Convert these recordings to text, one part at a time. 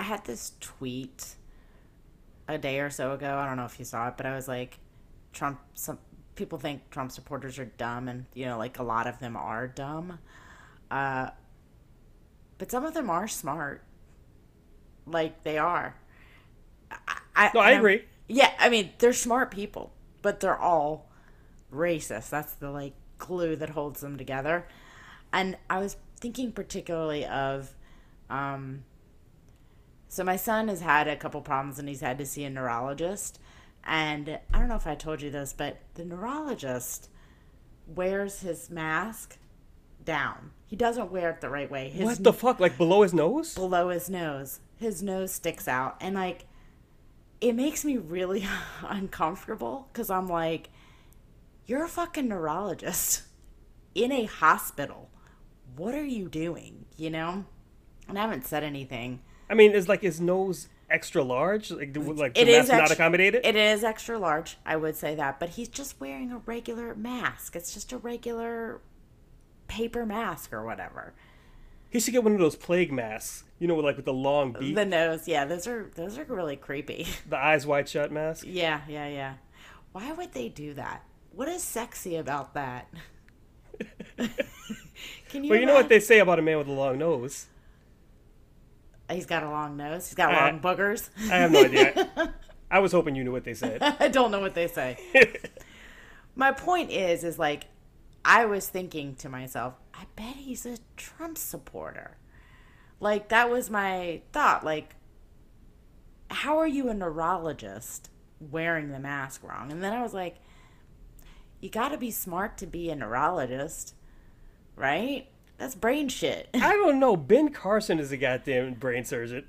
I had this tweet a day or so ago. I don't know if you saw it, but I was like, Trump. Some people think Trump supporters are dumb, and you know, like a lot of them are dumb. Uh, but some of them are smart. Like they are. I, I, No, I and I'm- agree. Yeah, I mean, they're smart people, but they're all racist. That's the like glue that holds them together. And I was thinking particularly of um so my son has had a couple problems and he's had to see a neurologist. And I don't know if I told you this, but the neurologist wears his mask down. He doesn't wear it the right way. His What the fuck? Like below his nose? below his nose. His nose sticks out, and like, it makes me really uncomfortable because I'm like, you're a fucking neurologist in a hospital. What are you doing? You know? And I haven't said anything. I mean, is like his nose extra large? Like, do- like the It is mask not extra- accommodated? It is extra large, I would say that, but he's just wearing a regular mask. It's just a regular paper mask or whatever. He should get one of those plague masks. You know, like with the long beak, The the, nose, yeah, those are those are really creepy. The eyes wide shut mask. Yeah, yeah, yeah. Why would they do that? What is sexy about that? Can you? Well, you know what they say about a man with a long nose. He's got a long nose. He's got long boogers. I have no idea. I was hoping you knew what they said. I don't know what they say. My point is, is like, I was thinking to myself, I bet he's a Trump supporter. Like that was my thought. Like, how are you a neurologist wearing the mask wrong? And then I was like, you got to be smart to be a neurologist, right? That's brain shit. I don't know. Ben Carson is a goddamn brain surgeon.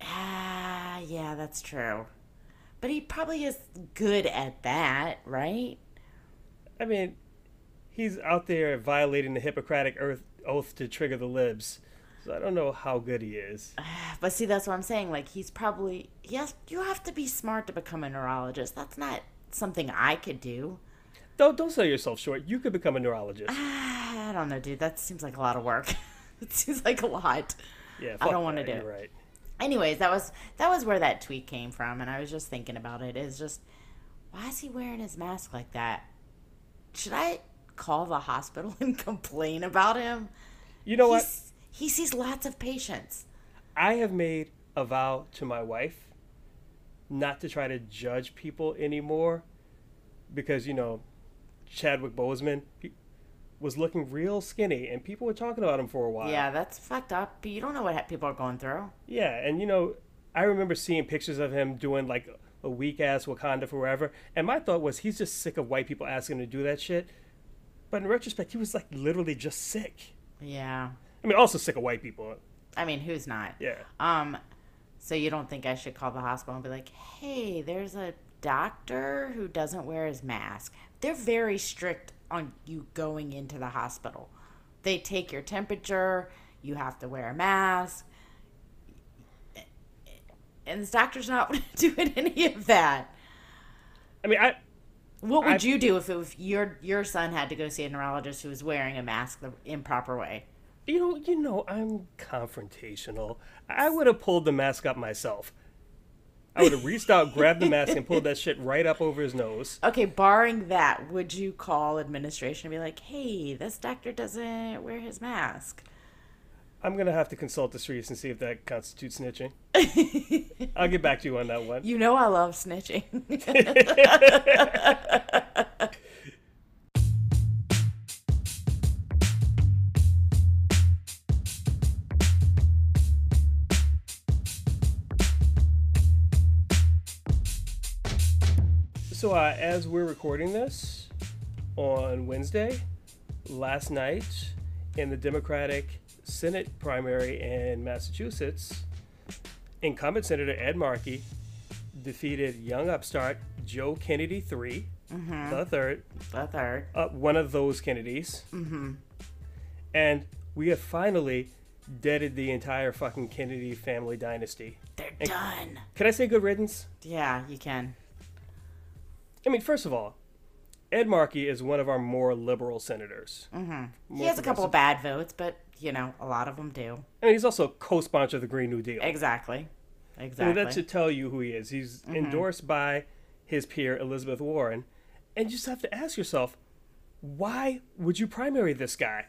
Ah, yeah, that's true. But he probably is good at that, right? I mean, he's out there violating the Hippocratic earth, oath to trigger the libs. So I don't know how good he is. But see, that's what I'm saying. Like, he's probably yes. You have to be smart to become a neurologist. That's not something I could do. Don't don't sell yourself short. You could become a neurologist. Ah, I don't know, dude. That seems like a lot of work. it seems like a lot. Yeah, I don't wanna do You're it. right. Anyways, that was that was where that tweet came from, and I was just thinking about it. Is just why is he wearing his mask like that? Should I call the hospital and complain about him? You know what? He sees lots of patients. I have made a vow to my wife not to try to judge people anymore because you know Chadwick Boseman was looking real skinny and people were talking about him for a while. Yeah, that's fucked up. But you don't know what people are going through. Yeah, and you know, I remember seeing pictures of him doing like a weak ass Wakanda forever, and my thought was he's just sick of white people asking him to do that shit. But in retrospect, he was like literally just sick. Yeah. I mean, also sick of white people. I mean, who's not? Yeah. Um, so you don't think I should call the hospital and be like, "Hey, there's a doctor who doesn't wear his mask." They're very strict on you going into the hospital. They take your temperature. You have to wear a mask. And this doctor's not doing any of that. I mean, I What would I've- you do if, it, if your your son had to go see a neurologist who was wearing a mask the improper way? you know, you know, I'm confrontational. I would have pulled the mask up myself. I would have reached out, grabbed the mask, and pulled that shit right up over his nose. Okay, barring that, would you call administration and be like, "Hey, this doctor doesn't wear his mask"? I'm gonna have to consult the streets and see if that constitutes snitching. I'll get back to you on that one. You know I love snitching. uh, as we're recording this on Wednesday, last night in the Democratic Senate primary in Massachusetts, incumbent Senator Ed Markey defeated young upstart Joe Kennedy III, the third, the third. uh, one of those Kennedys. Mm-hmm. And we have finally deaded the entire fucking Kennedy family dynasty. They're done. Can I say good riddance? Yeah, you can. I mean, first of all, Ed Markey is one of our more liberal senators. Mm-hmm. He More has a couple of bad votes, but you know, a lot of them do. I mean, he's also co-sponsor of the Green New Deal. Exactly. I Exactly. mean, that should tell you who he is. He's mm-hmm. endorsed by his peer Elizabeth Warren, and you just have to ask yourself, why would you primary this guy,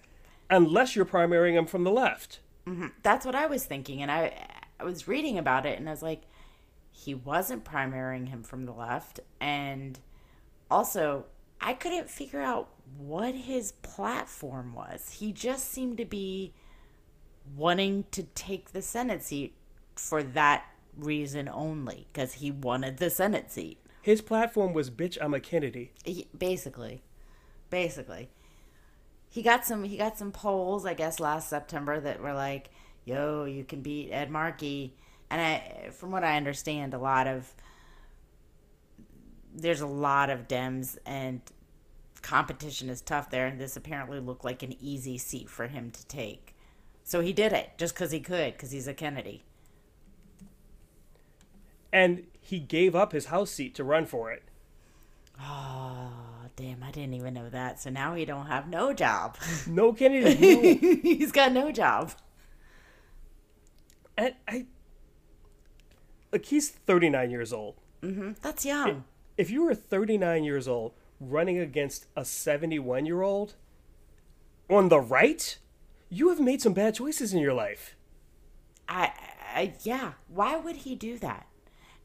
unless you're primarying him from the left? Mm-hmm. That's what I was thinking, and I I was reading about it, and I was like, he wasn't primarying him from the left, and also I couldn't figure out what his platform was. He just seemed to be wanting to take the Senate seat for that reason only, because he wanted the Senate seat. His platform was "Bitch, I'm a Kennedy." He- basically basically he got some he got some polls i guess last september that were like yo you can beat ed markey and i from what i understand a lot of there's a lot of dems and competition is tough there and this apparently looked like an easy seat for him to take so he did it just because he could because he's a kennedy And he gave up his House seat to run for it. oh damn i didn't even know that so now he don't have no job No Kennedy. no. he's got no job and I, like, he's 39 years old. Mm-hmm. that's young If you were 39 years old running against a 71 year old on the right, you have made some bad choices in your life. I, I, yeah. Why would he do that?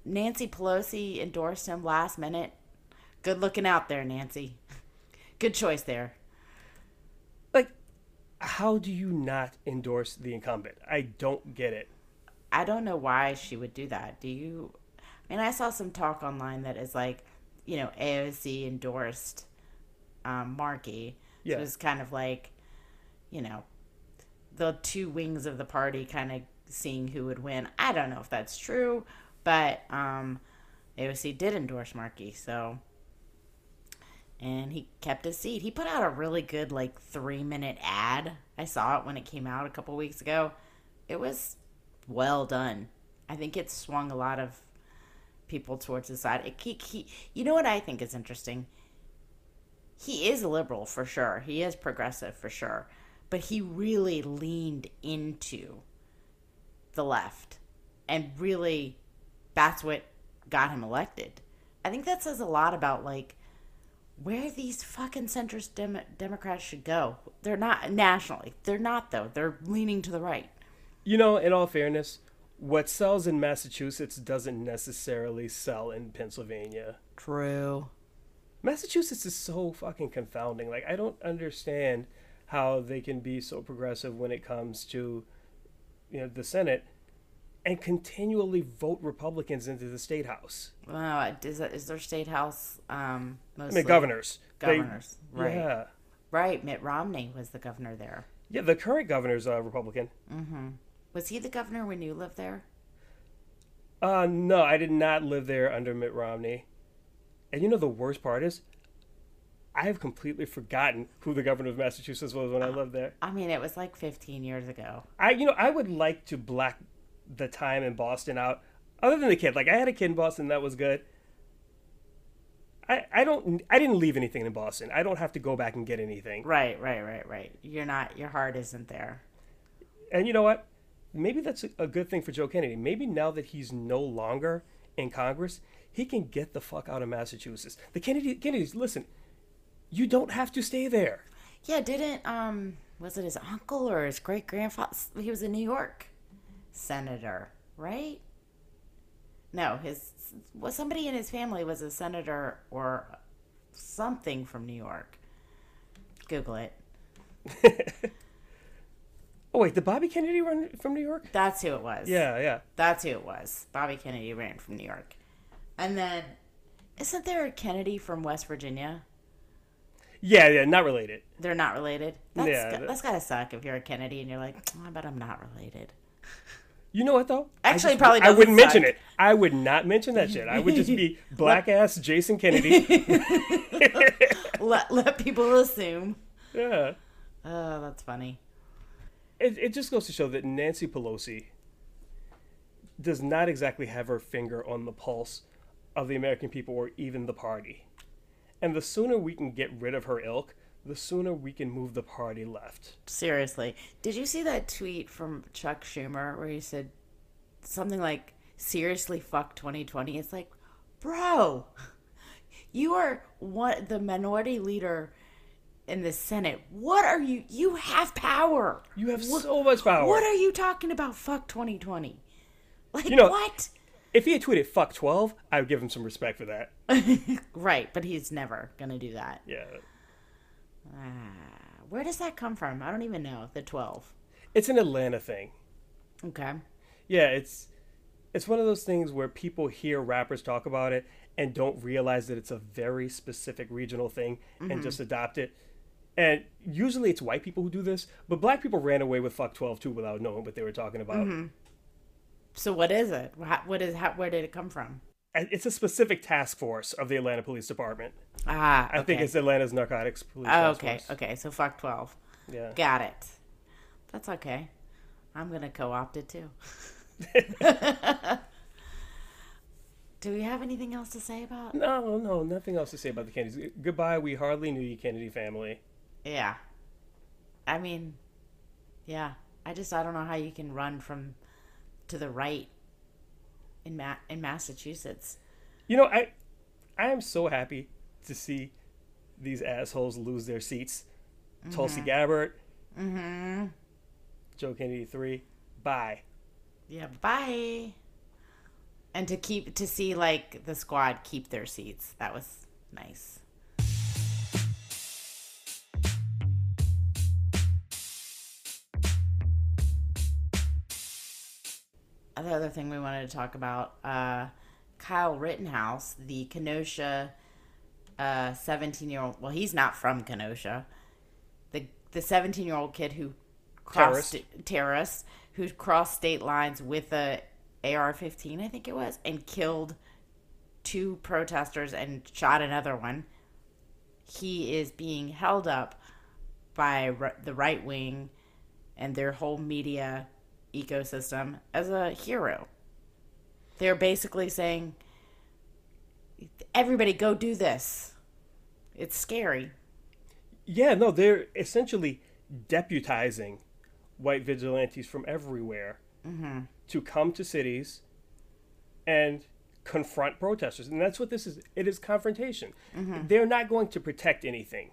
Nancy Pelosi endorsed him last minute. Good looking out there, Nancy. Good choice there. Like, how do you not endorse the incumbent? I don't get it. I don't know why she would do that. Do you? Mean, I saw some talk online that is like, you know, AOC endorsed um, Markey. Yeah. So it's kind of like, you know, the two wings of the party kind of seeing who would win. I don't know if that's true, but um, AOC did endorse Markey, so. And he kept his seat. He put out a really good, like, three minute ad. I saw it when it came out a couple weeks ago. It was well done. I think it swung a lot of people towards the side. He, he, you know what I think is interesting? He is liberal for sure. He is progressive for sure. But he really leaned into the left. And really, that's what got him elected. I think that says a lot about, like, where these fucking centrist Dem- Democrats should go. They're not nationally. They're not, though. They're leaning to the right. You know, in all fairness, what sells in Massachusetts doesn't necessarily sell in Pennsylvania. True. Massachusetts is so fucking confounding. Like, I don't understand how they can be so progressive when it comes to, you know, the Senate and continually vote Republicans into the state house. Wow, is, that, is their state house um, I mostly mean, governors. They- Governors, right? Yeah. Right. Mitt Romney was the governor there. Yeah, the current governor's a Republican. Was he the governor when you lived there? Uh, no, I did not live there under Mitt Romney. And you know the worst part is, I have completely forgotten who the governor of Massachusetts was when I lived there. I mean, it was like 15 years ago. I, you know, I would like to black the time in Boston out. Other than the kid, like I had a kid in Boston that was good. I, I don't, I didn't leave anything in Boston. I don't have to go back and get anything. Right, right, right, right. You're not. Your heart isn't there. And you know what? Maybe that's a, good thing for Joe Kennedy. Maybe now that he's no longer in Congress, he can get the fuck out of Massachusetts. The Kennedy Kennedys, listen, you don't have to stay there. Yeah, didn't um was it his uncle or his great grandfather? He was a New York senator, right? No, his was somebody in his family was a senator or something from New York. Google it. Oh wait, did Bobby Kennedy run from New York? That's who it was. Yeah, yeah. That's who it was. Bobby Kennedy ran from New York. And then isn't there a Kennedy from West Virginia? Yeah, yeah, not related. They're not related. That's Yeah, that- that's gotta suck if you're a Kennedy and you're like, oh, I bet I'm not related. You know what though? I Actually, just- probably I wouldn't mention it. I would not mention that shit. I would just be black ass Jason Kennedy. let let people assume. yeah. Oh, that's funny. It, it just goes to show that Nancy Pelosi does not exactly have her finger on the pulse of the American people or even the party. And the sooner we can get rid of her ilk, the sooner we can move the party left. Seriously. Did you see that tweet from Chuck Schumer where he said something like, seriously, fuck 2020? It's like, bro, you are one, the minority leader in the Senate. What are you? You have power. You have What- so much power. What are you talking about? Fuck 2020. Like, You know- what? if he had tweeted fuck 12, I would give him some respect for that. Right, but he's never going to do that. Yeah. Ah, where does that come from? I don't even know. The 12. It's an Atlanta thing. Okay. Yeah, it's it's one of those things where people hear rappers talk about it and don't realize that it's a very specific regional thing and just adopt it. And usually it's white people who do this, but black people ran away with fuck 12 too without knowing what they were talking about. So what is it? How, what is how, where did it come from? It's a specific task force of the Atlanta Police Department. Ah, okay. I think it's Atlanta's narcotics police Oh, task okay, force. okay. So fuck 12. Yeah. Got it. That's okay. I'm going to co-opt it too. Do we have anything else to say about? No, no, nothing else to say about the Kennedys. Goodbye, we hardly knew you, Kennedy family. Yeah. I mean, yeah. I just I don't know how you can run from to the right in Ma- in Massachusetts. You know, I I am so happy to see these assholes lose their seats. Tulsi Gabbard, Mm-hmm. Joe Kennedy three, bye. Yeah. Bye. And to keep to see like the squad keep their seats. That was nice. The other thing we wanted to talk about, uh, Kyle Rittenhouse, the Kenosha uh, 17 year old, well, he's not from Kenosha. The the 17 year old kid who crossed Terrorist. terrorist who crossed state lines with a AR-15, I think it was, and killed two protesters and shot another one. He is being held up by r- the right wing and their whole media ecosystem as a hero. They're basically saying, everybody go do this. It's scary. Yeah, no, they're essentially deputizing white vigilantes from everywhere mm-hmm. to come to cities and confront protesters. And that's what this is. It is confrontation. Mm-hmm. They're not going to protect anything.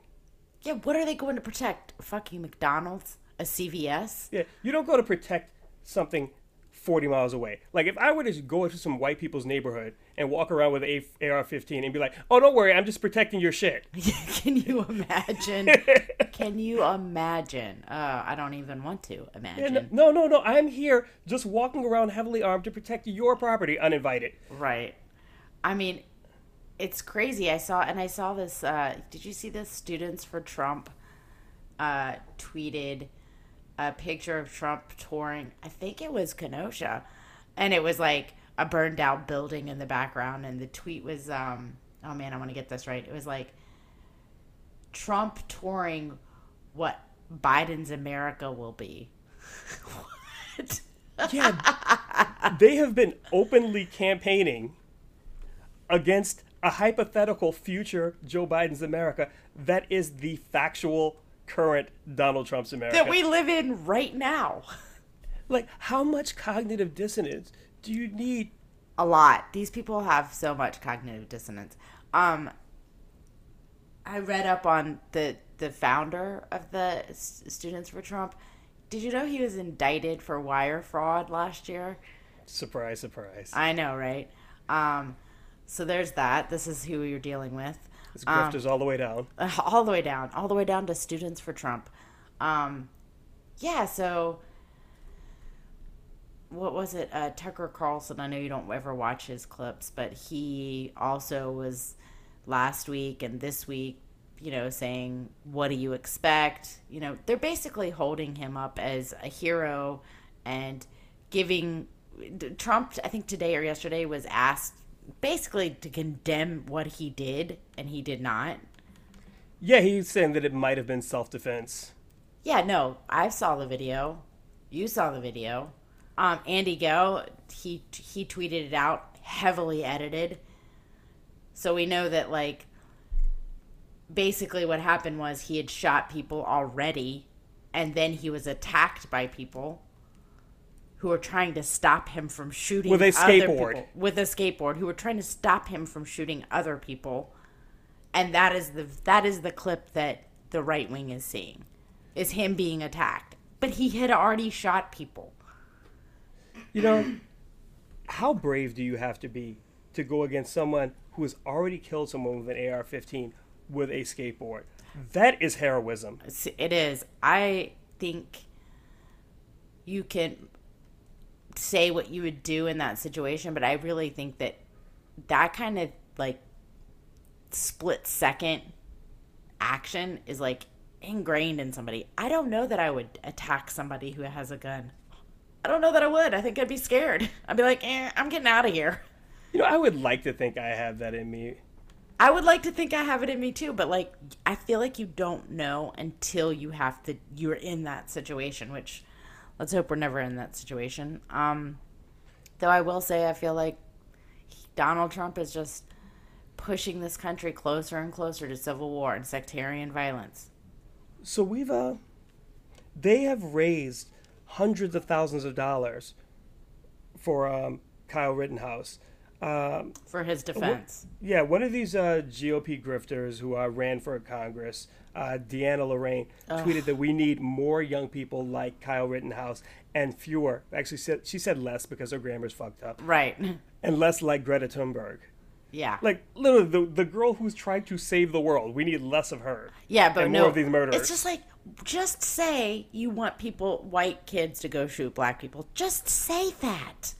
Yeah, what are they going to protect? Fucking McDonald's? A CVS? Yeah, you don't go to protect something 40 miles away. Like if I were to go into some white people's neighborhood and walk around with a AR-15 and be like, "Oh, don't worry, I'm just protecting your shit." Can you imagine? Can you imagine? Uh, I don't even want to imagine. And no, no, no, I'm here just walking around heavily armed to protect your property uninvited. Right. I mean, it's crazy. I saw, and I saw this. Uh, did you see this? Students for Trump uh, tweeted a picture of Trump touring. I think it was Kenosha, and it was like a burned out building in the background. And the tweet was, um, oh man, I want to get this right. It was like Trump touring what Biden's America will be. what? Yeah, they have been openly campaigning against a hypothetical future Joe Biden's America that is the factual current Donald Trump's America. That we live in right now. like, how much cognitive dissonance do you need? a lot. These people have so much cognitive dissonance. Um, I read up on the the founder of the S- Students for Trump. Did you know he was indicted for wire fraud last year? Surprise, surprise. I know, right? Um, so there's that. This is who you're dealing with. This grifters all the way down. all the way down, all the way down to Students for Trump. Um, yeah, so what was it? Uh, Tucker Carlson. I know you don't ever watch his clips, but he also was last week and this week, you know, saying, What do you expect? You know, they're basically holding him up as a hero and giving Trump, I think today or yesterday, was asked basically to condemn what he did, and he did not. Yeah, he's saying that it might have been self defense. Yeah, no, I saw the video. You saw the video. Um, Andy Ngo, he he tweeted it out, heavily edited. So we know that like basically what happened was he had shot people already and then he was attacked by people who are trying to stop him from shooting With a other skateboard. people- with a skateboard who are trying to stop him from shooting other people and that is the that is the clip that the right wing is seeing is him being attacked but he had already shot people You know, how brave do you have to be to go against someone who has already killed someone with an AR-15 with a skateboard? That is heroism. It is. I think you can say what you would do in that situation, but I really think that that kind of like split second action is like ingrained in somebody. I don't know that I would attack somebody who has a gun. I don't know that I would. I think I'd be scared. I'd be like, eh, I'm getting out of here. You know, I would like to think I have that in me. I would like to think I have it in me too, but like I feel like you don't know until you have to you're in that situation, which let's hope we're never in that situation. Um though I will say I feel like Donald Trump is just pushing this country closer and closer to civil war and sectarian violence. So we've uh they have raised hundreds of thousands of dollars for um, Kyle Rittenhouse. Um, For his defense. yeah, one of these uh, GOP grifters who uh, ran for Congress, uh, Deanna Lorraine, tweeted that we need more young people like Kyle Rittenhouse and fewer. Actually, said, she said less because her grammar's fucked up, Right. and less like Greta Thunberg. Yeah. Like literally, the the girl who's trying to save the world. We need less of her. Yeah, but and no, more of these murderers. It's just like, just say you want people, white kids, to go shoot black people. Just say that.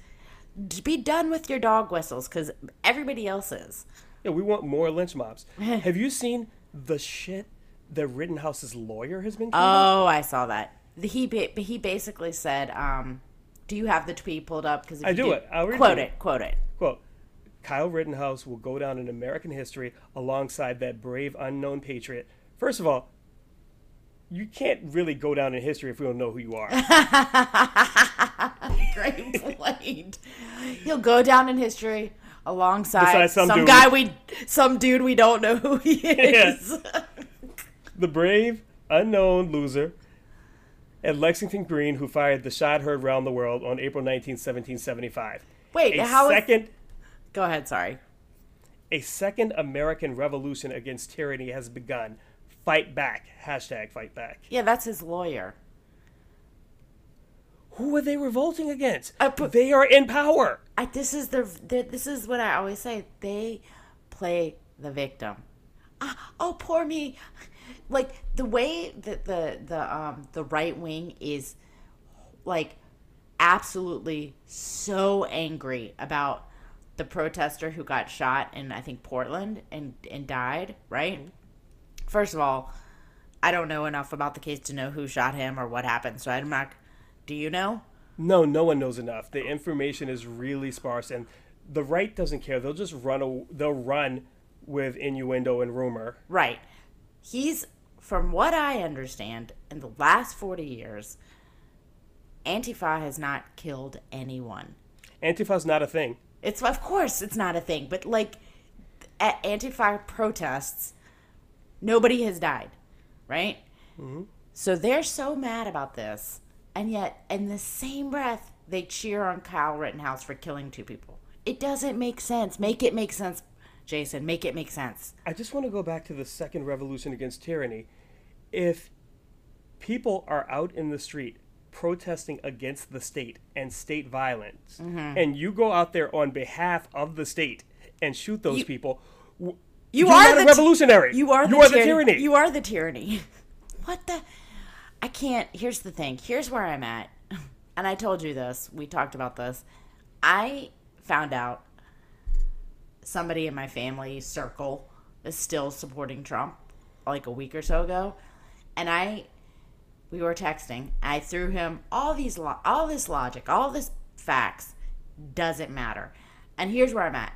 Be done with your dog whistles, because everybody else is. Yeah, we want more lynch mobs. Have you seen the shit that Rittenhouse's lawyer has been? Oh, Oh, I saw that. He ba- he basically said, um, "Do you have the tweet pulled up? Because I do it. I'll read quote you. it. Quote it. Quote: Kyle Rittenhouse will go down in American history alongside that brave unknown patriot. First of all, you can't really go down in history if we don't know who you are. Great point. He'll go down in history alongside Besides some, some guy we, some dude we don't know who he is. the brave unknown loser at Lexington Green who fired the shot heard round the world on April 19, 1775. Wait, a how is- second go ahead. Sorry. A second American revolution against tyranny has begun. Fight back. Hashtag fight back. Yeah, that's his lawyer. Who are they revolting against? Uh, but- they are in power. I, this is their, their. This is what I always say. They play the victim. Ah, oh, poor me. Like the way that the the um the right wing is, like, absolutely so angry about the protester who got shot in I think Portland and and died. Right. First of all, I don't know enough about the case to know who shot him or what happened. So I'm not. Do you know? No, no one knows enough. The information is really sparse, and the right doesn't care. They'll just run. A, they'll run with innuendo and rumor. Right. He's, from what I understand, in the last 40 years, Antifa has not killed anyone. Antifa's not a thing. It's, of course, it's not a thing, but like at Antifa protests, nobody has died, right? So they're so mad about this, and yet, in the same breath, they cheer on Kyle Rittenhouse for killing two people. It doesn't make sense. Make it make sense, Jason. Make it make sense. I just want to go back to the second revolution against tyranny. If people are out in the street protesting against the state and state violence, Mm-hmm. and you go out there on behalf of the state and shoot those You- people, You you're are not the revolutionary. you are the, you are the tyranny. tyranny. You are the tyranny. What the? I can't. Here's the thing. Here's where I'm at. And I told you this. We talked about this. I found out somebody in my family circle is still supporting Trump like a week or so ago. And I we were texting. I threw him all these lo- all this logic, all this facts doesn't matter. And here's where I'm at.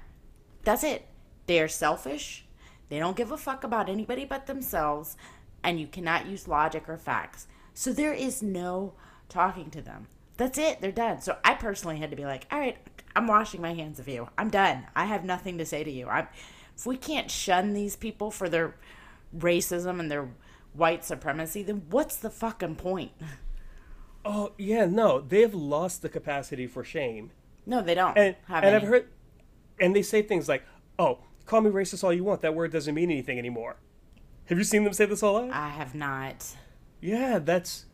That's it. They are selfish. They don't give a fuck about anybody but themselves, and you cannot use logic or facts. So there is no talking to them. That's it. They're done. So I personally had to be like, all right, I'm washing my hands of you. I'm done. I have nothing to say to you. I'm, if we can't shun these people for their racism and their white supremacy, then what's the fucking point? Oh yeah, no, they have lost the capacity for shame. No, they don't. And and. I've heard, and they say things like, "Oh, call me racist all you want. That word doesn't mean anything anymore." Have you seen them say this all lot? I have not. Yeah, that's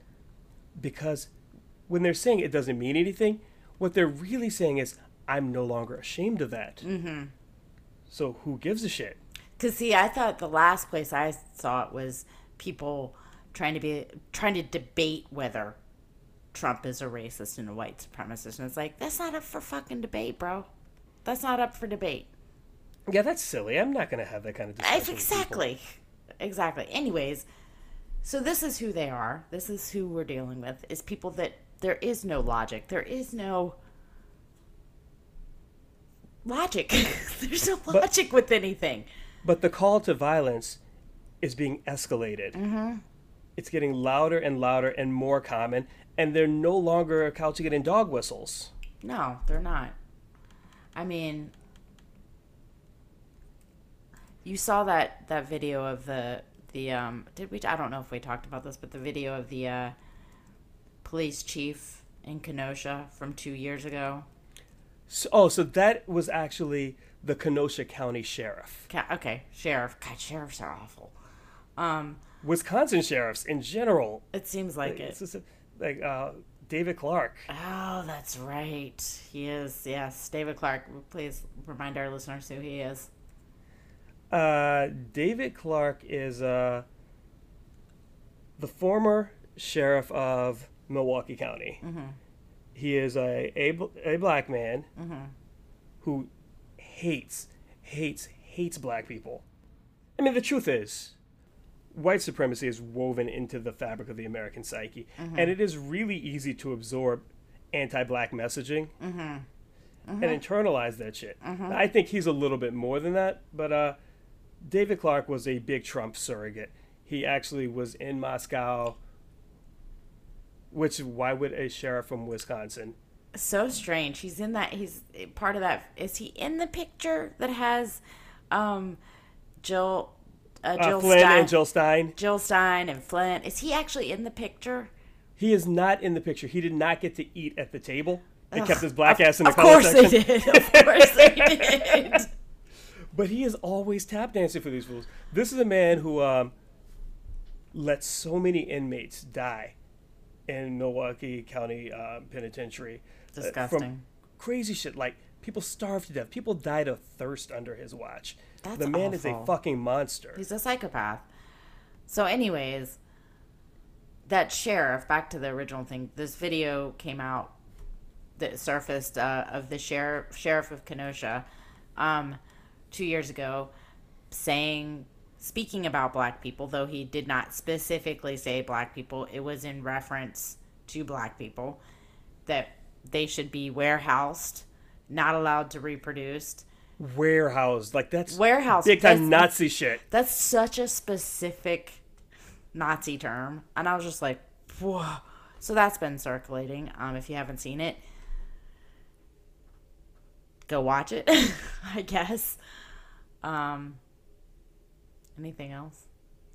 because when they're saying it doesn't mean anything, what they're really saying is, "I'm no longer ashamed of that." Mm-hmm. So who gives a shit? Cause see, I thought the last place I saw it was people trying to be trying to debate whether Trump is a racist and a white supremacist, and it's like that's not up for fucking debate, bro. That's not up for debate. Yeah, that's silly. I'm not going to have that kind of discussion. Exactly, exactly. Anyways, so this is who they are. This is who we're dealing with. Is people that there is no logic. There is no logic. There's no logic with anything. But the call to violence is being escalated. Mm-hmm. It's getting louder and louder and more common, and they're no longer couching it in dog whistles. No, they're not. I mean, you saw that that video of the the um did we I don't know if we talked about this, but the video of the uh police chief in Kenosha from 2 years ago. So, oh, so that was actually the Kenosha County Sheriff. Okay, sheriff. God, sheriffs are awful. Um Wisconsin sheriffs in general. it seems like it. like uh, David Clarke. Oh, that's right. He is. Yes, David Clarke. Please remind our listeners who he is. Uh, David Clarke is uh, the former sheriff of Milwaukee County. He is a, a a black man who hates, hates, hates black people. I mean, the truth is, white supremacy is woven into the fabric of the American psyche, and it is really easy to absorb anti-black messaging and internalize that shit. I think he's a little bit more than that, but uh, David Clarke was a big Trump surrogate. He actually was in Moscow. Which why would a sheriff from Wisconsin? so strange. He's in that. He's part of that. Is he in the picture that has um, Jill, uh, Uh, Jill Flynn Stein, and Jill Stein. Jill Stein and Flynn? Is he actually in the picture? He is not in the picture. He did not get to eat at the table. They kept his black ass in the Of color course they section. did. Of course they did. But he is always tap dancing for these fools. This is a man who um, let so many inmates die in Milwaukee County uh, Penitentiary. uh, from crazy shit like people starved to death. People died of thirst under his watch. That's the man is a fucking monster. He's a psychopath. So, anyways, that sheriff. Back to the original thing. This video came out that surfaced uh, of the sheriff sheriff of Kenosha um, two years ago, saying speaking about black people. Though he did not specifically say black people, it was in reference to black people that they should be warehoused, not allowed to reproduce. warehoused like that's Warehouse, big time Nazi shit. That's such a specific Nazi term. And I was just like, whoa. So that's been circulating. Um, if you haven't seen it, go watch it, I guess. Um, anything else?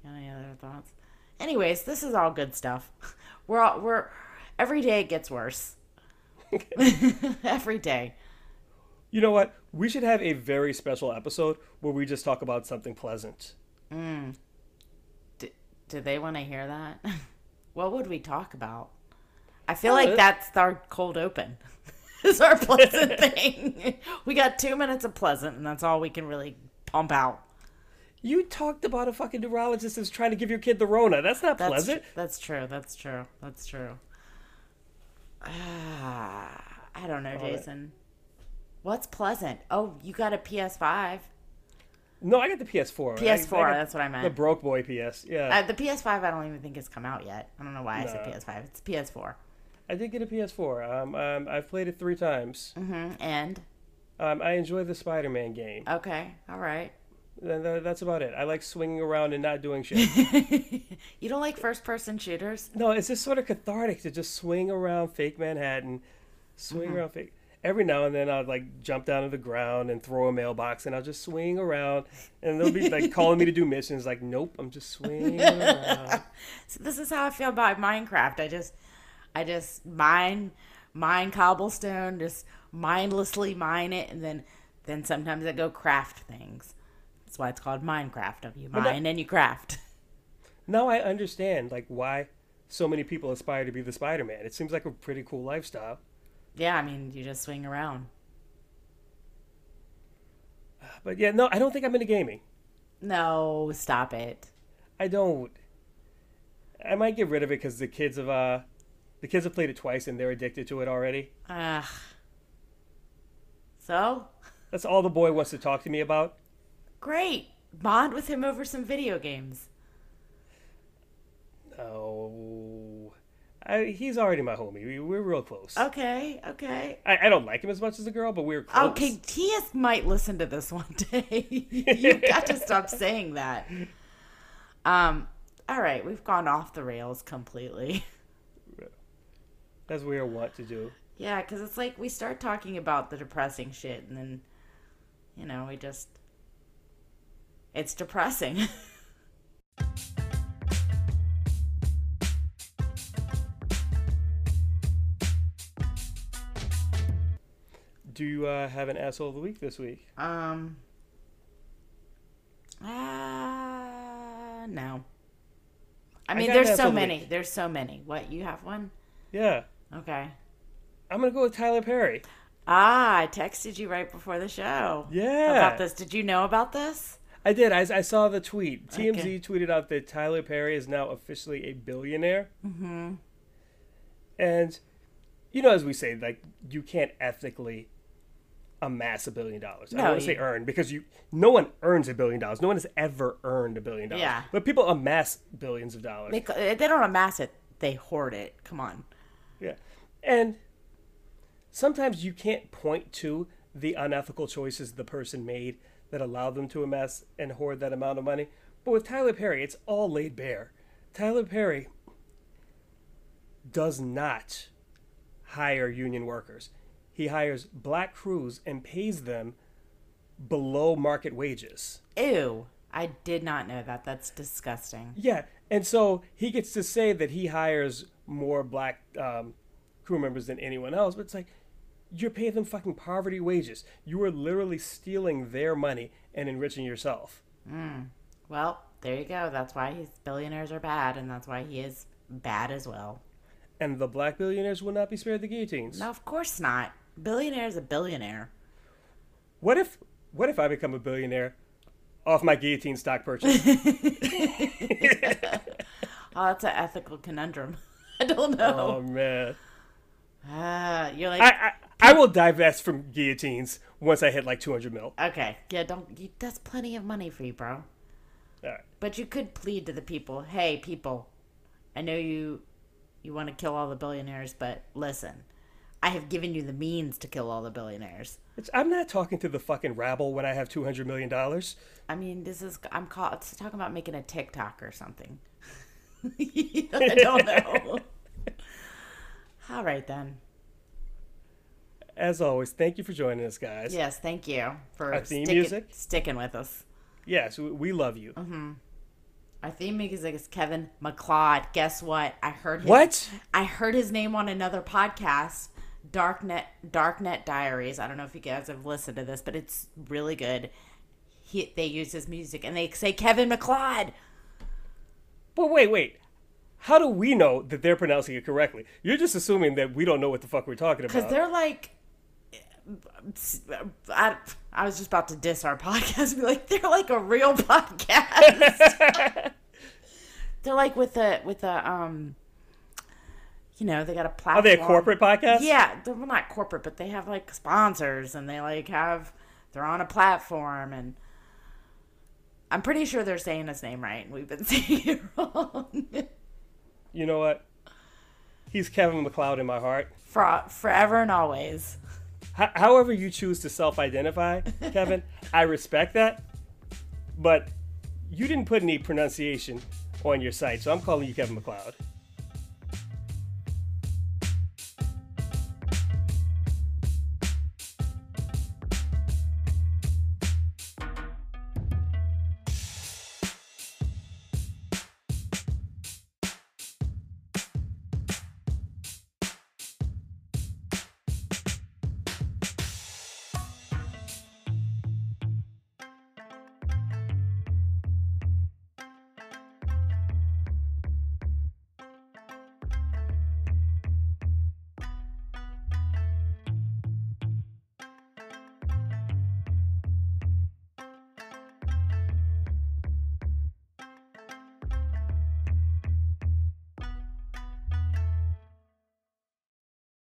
Any other thoughts? Anyways, this is all good stuff. We're all, we're every day it gets worse. every day. You know what? We should have a very special episode where we just talk about something pleasant. D- do they want to hear that? what would we talk about? I feel like that's our cold open. is our pleasant thing. we got two minutes of pleasant, and that's all we can really pump out. You talked about a fucking neurologist who's trying to give your kid the Rona. That's not That's pleasant. that's true. That's true. That's true. Ah, I don't know, right. Jason. What's pleasant? Oh, you got a PS5. No, I got the PS4. I- I PS4. got that's what I meant. the broke boy PS. Yeah, Uh, the PS5, I don't even think it's come out yet. I don't know why I said PS5. It's PS4. I did get a PS4. Um, um, I've played it three times. Mm-hmm. And Um, I enjoy the Spider-Man game. okay, all right. That's about it. I like swinging around and not doing shit. you don't like first-person shooters? no, it's just sort of cathartic to just swing around fake Manhattan, swing Mm-hmm. around fake. every now and then I'll like jump down to the ground and throw a mailbox and I'll just swing around and they'll be like calling me to do missions. Like, nope, I'm just swinging around. So this is how I feel about Minecraft. I just, I just mine, mine cobblestone, just mindlessly mine it, and then, then sometimes I go craft things. That's why it's called Minecraft. Of You mine and you craft. Now I understand like why so many people aspire to be the Spider-Man. It seems like a pretty cool lifestyle. Yeah, I mean, you just swing around. But yeah, no, I don't think I'm into gaming. No, stop it. I don't. I might get rid of it because the kids have uh, the kids have played it twice and they're addicted to it already. Ugh. So That's all the boy wants to talk to me about. great. Bond with him over some video games. Oh, I, he's already my homie. We, we're real close. Okay, okay. I, I don't like him as much as the girl, but we're close. Okay, is, might listen to this one day. You've got to stop saying that. Um, all right, we've gone off the rails completely. That's what we want to do. Yeah, because it's like we start talking about the depressing shit, and then, you know, we just. It's depressing. Do you uh, have an asshole of the week this week? um. Uh, no. I I mean, an there's so many. week. There's so many. What, you have one? Yeah, Okay. I'm gonna go with Tyler Perry. Ah, I texted you right before the show. Yeah, About this. Did you know about this? I did. I, I saw the tweet. TMZ Okay. tweeted out that Tyler Perry is now officially a billionaire. Mm-hmm. And you know, as we say, like you can't ethically amass a billion dollars. I No, don't want to say earn because you no one earns a billion dollars. No one has ever earned a billion dollars. Yeah. But people amass billions of dollars. They, they don't amass it, they hoard it. Come on. Yeah. And sometimes you can't point to the unethical choices the person made that allowed them to amass and hoard that amount of money. But with Tyler Perry, it's all laid bare. Tyler Perry does not hire union workers. He hires black crews and pays them below market wages. Ew. I did not know that. That's disgusting. Yeah, and so he gets to say that he hires more black um, crew members than anyone else, but it's like you're paying them fucking poverty wages. You are literally stealing their money and enriching yourself. Well, there you go. That's why his billionaires are bad, and that's why he is bad as well. And the black billionaires will not be spared the guillotines. No, of course not. Billionaire is a billionaire. What if what if I become a billionaire off my guillotine stock purchase? Oh, that's an ethical conundrum. I don't know. oh man. Ah, you're like, I, I will divest from guillotines once I hit like 200 mil. okay, yeah, don't. You, that's plenty of money for you, bro. All right. But you could plead to the people, hey, people, I know you you want to kill all the billionaires, but listen, I have given you the means to kill all the billionaires. It's, I'm not talking to the fucking rabble when I have 200 million dollars. I mean, this is I'm call, it's talking about making a TikTok or something. I don't know. all right then. As always, thank you for joining us, guys. Yes, thank you for Our theme sticking, music? sticking with us. Yes, we, we love you. Mm-hmm. Our theme music is Kevin MacLeod. Guess what? I heard his, What? I heard his name on another podcast, Darknet Darknet Diaries. I don't know if you guys have listened to this, but it's really good. He, they use his music and they say Kevin MacLeod. But wait, wait. How do we know that they're pronouncing it correctly? You're just assuming that we don't know what the fuck we're talking about. Because they're like, I, I was just about to diss our podcast. Be like, they're like a real podcast. they're like with a with a um, you know, they got a platform. Are they a corporate podcast? Yeah, they're well, not corporate, but they have like sponsors, and they like have they're on a platform, and I'm pretty sure they're saying his name right. and We've been saying it wrong You know what? He's Kevin MacLeod in my heart. for forever and always. H- however you choose to self-identify, Kevin, I respect that. But you didn't put any pronunciation on your site, so I'm calling you Kevin MacLeod.